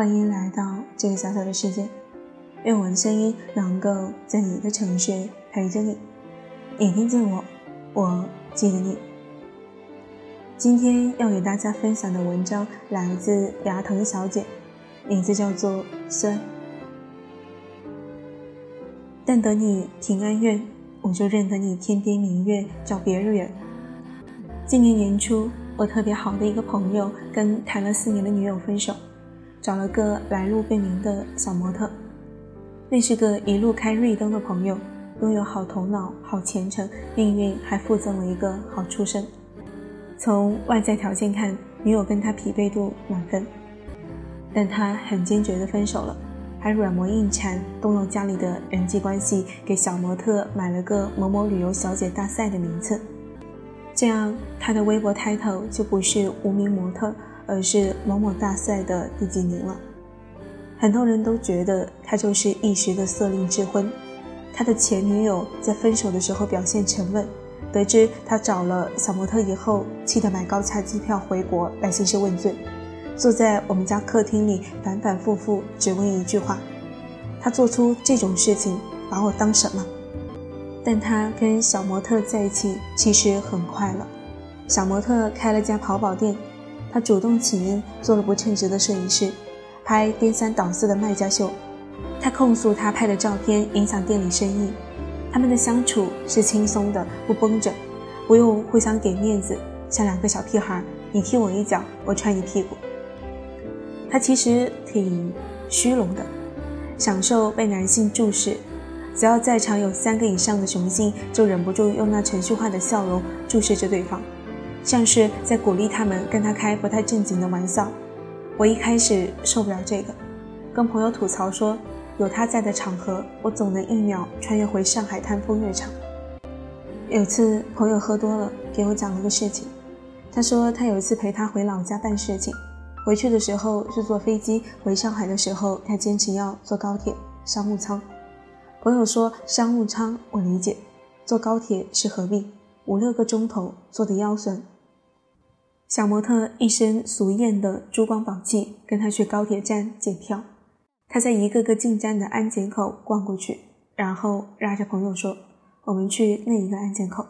欢迎来到这个小小的世界。愿我的声音能够在你的城市陪着你，你听见我，我记得你。今天要给大家分享的文章来自牙疼小姐，名字叫做酸。但等你平安愿，我就认得你天边明月照别人圆。今年年初。我特别好的一个朋友跟谈了四年的女友分手，找了个来路不明的小模特。那是个一路开绿灯的朋友，拥有好头脑、好前程，命运还附赠了一个好出身。从外在条件看，女友跟他匹配度满分，但他很坚决的分手了，还软磨硬缠，动用家里的人际关系，给小模特买了个某某旅游小姐大赛的名次。这样，他的微博 title 就不是无名模特，而是某某大赛的第几名了。很多人都觉得他就是一时的色令智昏。他的前女友在分手的时候表现沉稳，得知他找了小模特以后，气得买高价机票回国来兴师问罪，坐在我们家客厅里反反复复只问一句话：他做出这种事情，把我当什么？但他跟小模特在一起其实很快乐。小模特开了家淘宝店，他主动请缨做了不称职的摄影师，拍颠三倒四的卖家秀。他控诉他拍的照片影响店里生意。他们的相处是轻松的，不绷着，不用互相给面子，像两个小屁孩，你踢我一脚，我踹你屁股。他其实挺虚荣的，享受被男性注视。只要在场有三个以上的雄性，就忍不住用那程序化的笑容注视着对方，像是在鼓励他们跟他开不太正经的玩笑。我一开始受不了这个，跟朋友吐槽说，有他在的场合，我总能一秒穿越回上海滩风月场。有次朋友喝多了，给我讲了个事情，他说他有一次陪他回老家办事情，回去的时候是坐飞机，回上海的时候他坚持要坐高铁商务舱。朋友说商务舱我理解，坐高铁是何必？五六个钟头坐的腰酸。小模特一身俗艳的珠光宝气，跟他去高铁站检票。他在一个个进站的安检口逛过去，然后拉着朋友说：“我们去那一个安检口。”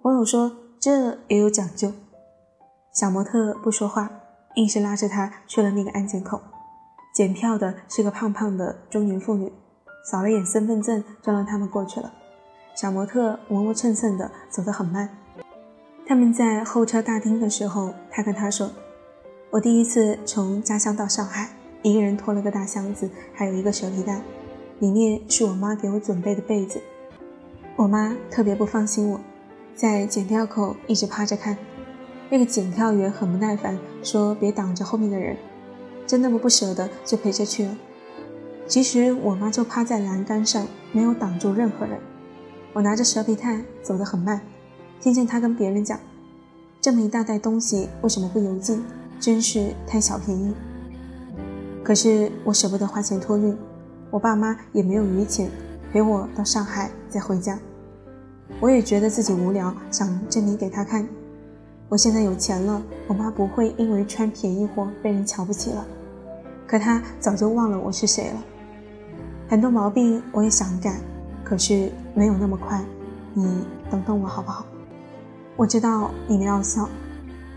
朋友说：“这也有讲究。”小模特不说话，硬是拉着他去了那个安检口。检票的是个胖胖的中年妇女。扫了眼身份证，就让他们过去了。小模特磨磨蹭蹭的走得很慢。他们在候车大厅的时候，他跟他说：“我第一次从家乡到上海，一个人拖了个大箱子，还有一个手提袋，里面是我妈给我准备的被子。我妈特别不放心我，在检票口一直趴着看。那个检票员很不耐烦，说别挡着后面的人，真那么不舍得，就陪着去了。”其实我妈就趴在栏杆上，没有挡住任何人。我拿着蛇皮袋走得很慢，听见他跟别人讲：“这么一大袋东西为什么不邮寄？真是贪小便宜。”可是我舍不得花钱托运，我爸妈也没有余钱陪我到上海再回家。我也觉得自己无聊，想证明给他看：我现在有钱了，我妈不会因为穿便宜货被人瞧不起了。可他早就忘了我是谁了。很多毛病我也想改，可是没有那么快。你等等我好不好？我知道你们要笑，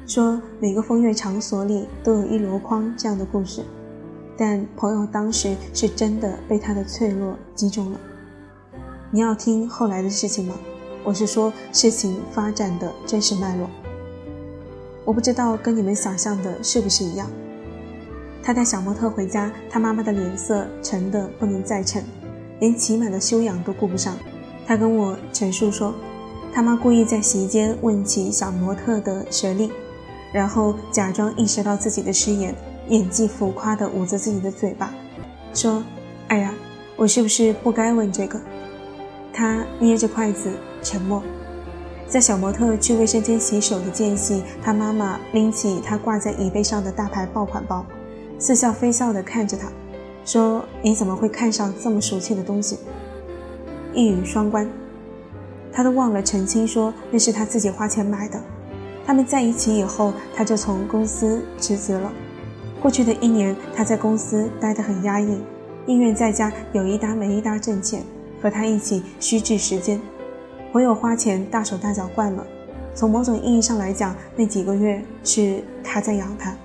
说每个风月场所里都有一箩筐这样的故事，但朋友当时是真的被他的脆弱击中了。你要听后来的事情吗？我是说事情发展的真实脉络。我不知道跟你们想象的是不是一样。他带小模特回家，他妈妈的脸色沉得不能再沉，连起码的修养都顾不上。他跟我陈述说，他妈故意在洗衣间问起小模特的学历，然后假装意识到自己的失言，演技浮夸地捂着自己的嘴巴，说：“哎呀，我是不是不该问这个？”他捏着筷子沉默。在小模特去卫生间洗手的间隙，他妈妈拎起他挂在椅背上的大牌爆款包。似笑非笑地看着他，说：“你怎么会看上这么俗气的东西？”一语双关，他都忘了澄清说那是他自己花钱买的。他们在一起以后，他就从公司辞职了。过去的一年，他在公司待得很压抑，宁愿在家有一搭没一搭挣钱，和他一起虚掷时间。朋友花钱大手大脚惯了，从某种意义上来讲，那几个月是他在养他。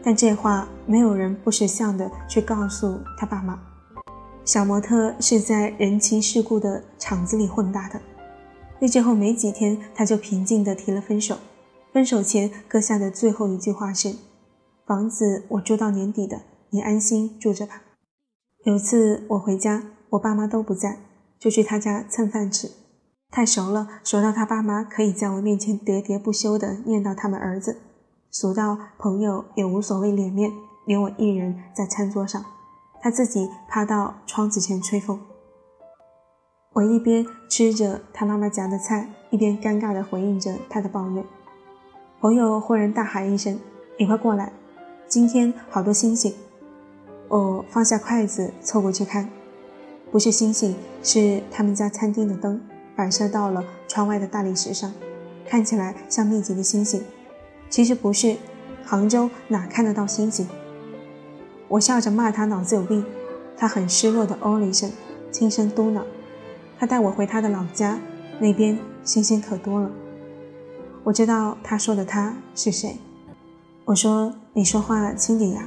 但这话没有人不识相的去告诉他爸妈。小模特是在人情世故的场子里混大的。那之后没几天，他就平静地提了分手。分手前搁下的最后一句话是：“房子我住到年底的，你安心住着吧。”有次我回家，我爸妈都不在，就去他家蹭饭吃。太熟了，熟到他爸妈可以在我面前喋喋不休地念叨他们儿子；熟到朋友也无所谓脸面，留我一人在餐桌上。他自己趴到窗子前吹风，我一边吃着他妈妈夹的菜，一边尴尬地回应着他的抱怨。朋友忽然大喊一声：“你快过来！今天好多星星！”我放下筷子凑过去看，不是星星，是他们家餐厅的灯反射到了窗外的大理石上，看起来像密集的星星。其实不是，杭州哪看得到星星？我笑着骂他脑子有病，他很失落的哦了一声，轻声嘟囔：“他带我回他的老家，那边星星可多了。”我知道他说的他是谁。我说：“你说话轻点呀，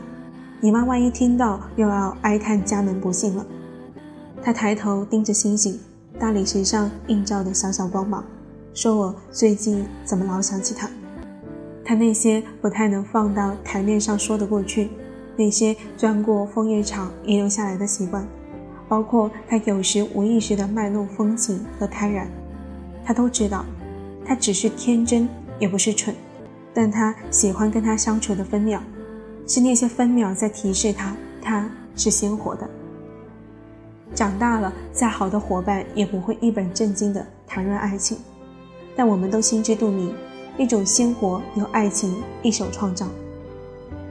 你妈万一听到又要哀叹家门不幸了。”他抬头盯着星星，大理石上映照的小小光芒，说我最近怎么老想起他？他那些不太能放到台面上说的过去。那些钻过枫叶场遗留下来的习惯，包括他有时无意识的卖弄风情和贪婪，他都知道。他只是天真，也不是蠢，但他喜欢跟他相处的分秒，是那些分秒在提示他，他是鲜活的。长大了，再好的伙伴也不会一本正经的谈论爱情，但我们都心知肚明，一种鲜活由爱情一手创造。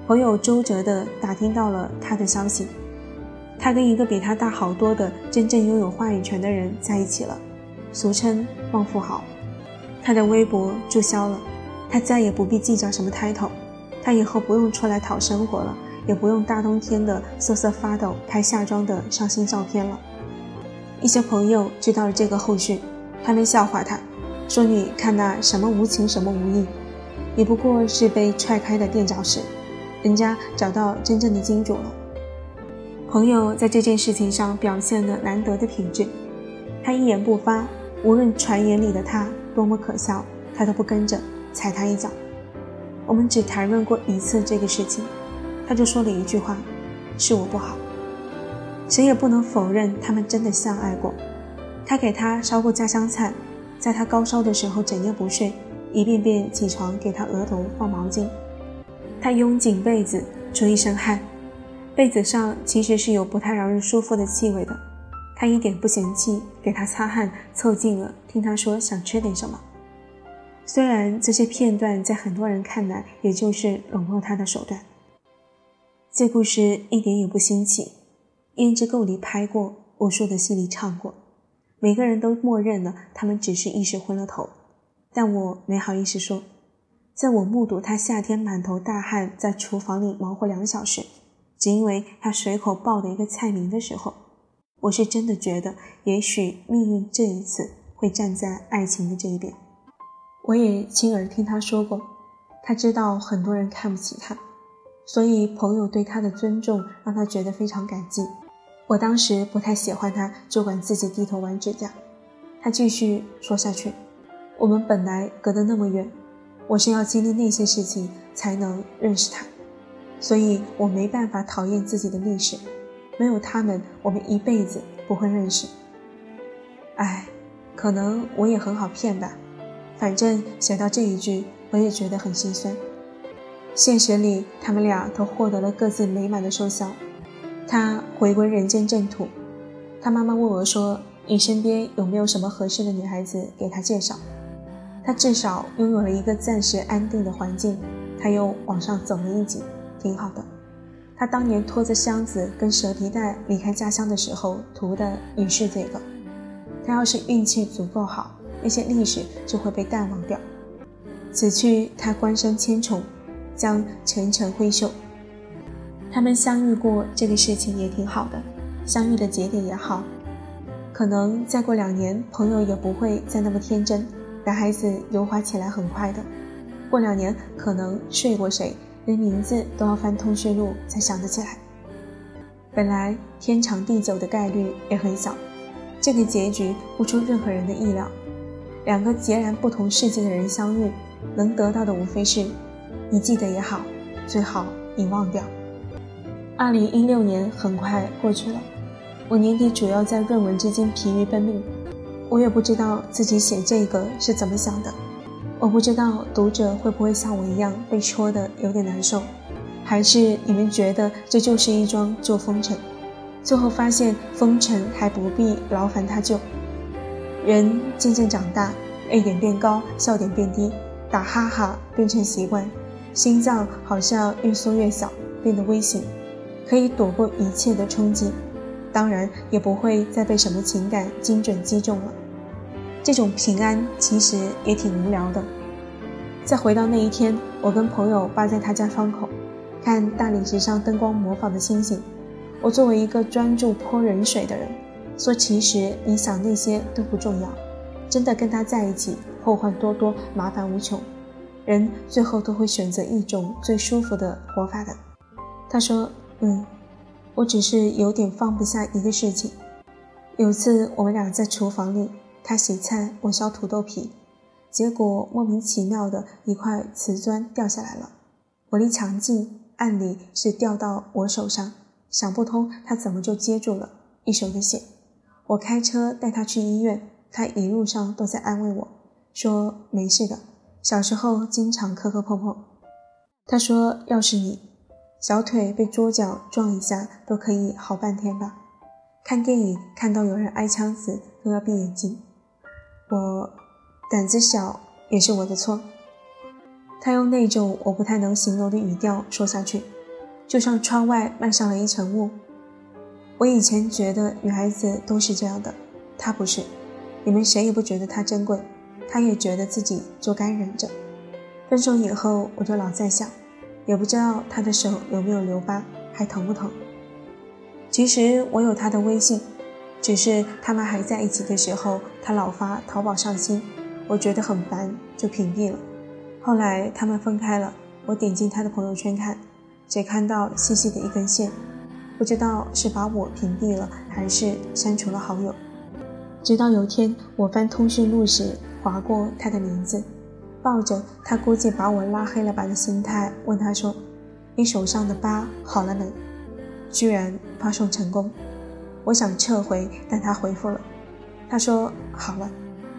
朋友周哲的打听到了他的消息，他跟一个比他大好多的真正拥有话语权的人在一起了，俗称旺富豪。他的微博注销了，他再也不必计较什么 title，他以后不用出来讨生活了，也不用大冬天的瑟瑟发抖拍夏装的伤心照片了。一些朋友知道了这个后续，他们笑话他，说你看那什么无情什么无义，也不过是被踹开的垫脚石。人家找到真正的金主了。朋友在这件事情上表现了难得的品质，他一言不发，无论传言里的他多么可笑，他都不跟着踩他一脚。我们只谈论过一次这个事情，他就说了一句话：“是我不好。”谁也不能否认他们真的相爱过。他给他烧过家乡菜，在他高烧的时候整夜不睡，一遍遍起床给他额头放毛巾。他拥紧被子，出一身汗，被子上其实是有不太让人舒服的气味的。他一点不嫌弃，给他擦汗，凑近了听他说想吃点什么。虽然这些片段在很多人看来也就是笼络他的手段，这故事一点也不新奇，《胭脂扣》里拍过，无数的戏里唱过，每个人都默认了他们只是一时昏了头，但我没好意思说。在我目睹他夏天满头大汗在厨房里忙活两小时，只因为他随口报的一个菜名的时候，我是真的觉得，也许命运这一次会站在爱情的这一边。我也亲耳听他说过，他知道很多人看不起他，所以朋友对他的尊重让他觉得非常感激。我当时不太喜欢他，就管自己低头玩指甲。他继续说下去，我们本来隔得那么远。我是要经历那些事情才能认识他，所以我没办法讨厌自己的历史。没有他们，我们一辈子不会认识。哎，可能我也很好骗吧。反正写到这一句，我也觉得很心酸。现实里，他们俩都获得了各自美满的收效。他回归人间正途。他妈妈问我说：“你身边有没有什么合适的女孩子给他介绍？”他至少拥有了一个暂时安定的环境，他又往上走了一级，挺好的。他当年拖着箱子跟蛇皮袋离开家乡的时候，图的也是这个。他要是运气足够好，那些历史就会被淡忘掉。此去他官升千重，将沉沉挥袖。他们相遇过这个事情也挺好的，相遇的节点也好。可能再过两年，朋友也不会再那么天真，男孩子油滑起来很快的。过两年，可能睡过谁，连名字都要翻通讯录才想得起来。本来天长地久的概率也很小，这个结局不出任何人的意料。两个截然不同世界的人相遇，能得到的无非是，你记得也好，最好你忘掉。二零一六年很快过去了，我年底主要在论文之间疲于奔命，我也不知道自己写这个是怎么想的，我不知道读者会不会像我一样被戳的有点难受，还是你们觉得这就是一桩旧风尘，最后发现风尘还不必劳烦他旧。人渐渐长大，A 点变高，笑点变低，打哈哈变成习惯，心脏好像越缩越小，变得危险。可以躲过一切的冲击，当然也不会再被什么情感精准击中了。这种平安其实也挺无聊的。再回到那一天，我跟朋友扒在他家窗口，看大理石上灯光模仿的星星。我作为一个专注泼人水的人，说其实你想那些都不重要，真的跟他在一起，后患多多，麻烦无穷。人最后都会选择一种最舒服的活法的。他说。嗯，我只是有点放不下一个事情。有次我们俩在厨房里，他洗菜，我削土豆皮，结果莫名其妙的一块瓷砖掉下来了。我离墙近，按理是掉到我手上，想不通他怎么就接住了，一手的血。我开车带他去医院，他一路上都在安慰我，说没事的，小时候经常磕磕碰碰。他说要是你。小腿被桌角撞一下都可以好半天吧。看电影看到有人挨枪子都要闭眼睛。我胆子小也是我的错。他用那种我不太能形容的语调说下去，就像窗外漫上了一层雾。我以前觉得女孩子都是这样的，她不是。你们谁也不觉得她珍贵，她也觉得自己就该忍着。分手以后我就老在想。也不知道他的手有没有留疤，还疼不疼？其实我有他的微信，只是他们还在一起的时候，他老发淘宝上新，我觉得很烦，就屏蔽了。后来他们分开了，我点进他的朋友圈看，只看到细细的一根线，不知道是把我屏蔽了，还是删除了好友。直到有天我翻通讯录时，划过他的名字。抱着他估计把我拉黑了吧的心态问他说：“你手上的疤好了没？”居然发送成功。我想撤回，但他回复了。他说：“好了，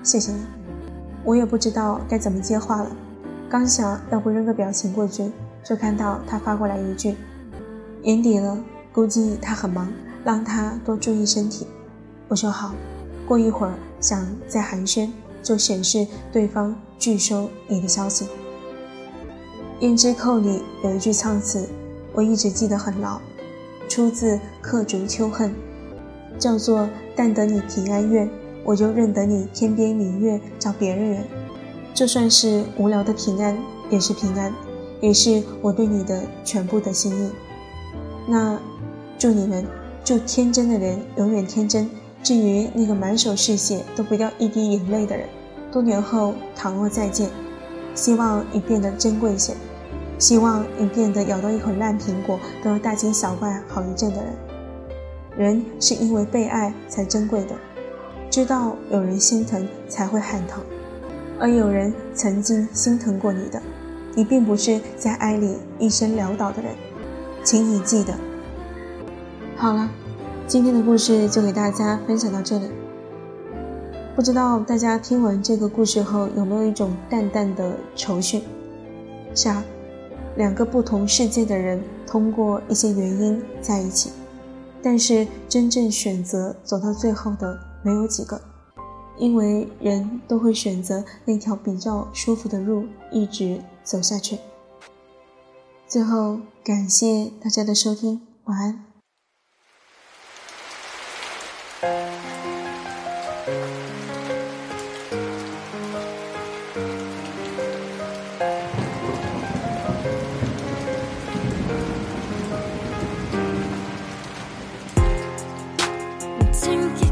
谢谢你。”我也不知道该怎么接话了。刚想要不扔个表情过去，就看到他发过来一句：“年底了，估计他很忙，让他多注意身体。”我说好。过一会儿想再寒暄。就显示对方拒收你的消息。《胭脂扣》里有一句唱词，我一直记得很牢，出自客竹秋恨，叫做“但得你平安愿，我就认得你天边明月照别人圆”。就算是无聊的平安，也是平安，也是我对你的全部的心意。那祝你们，祝天真的人永远天真。至于那个满手是血都不掉一滴眼泪的人，多年后倘若再见，希望你变得珍贵些，希望你变得咬到一口烂苹果都要大惊小怪好一阵的人。人是因为被爱才珍贵的，知道有人心疼才会喊疼，而有人曾经心疼过你的，你并不是在爱里一生潦倒的人，请你记得。好了。今天的故事就给大家分享到这里。不知道大家听完这个故事后有没有一种淡淡的愁绪？是啊，两个不同世界的人通过一些原因在一起，但是真正选择走到最后的没有几个，因为人都会选择那条比较舒服的路一直走下去。最后，感谢大家的收听，晚安。sinking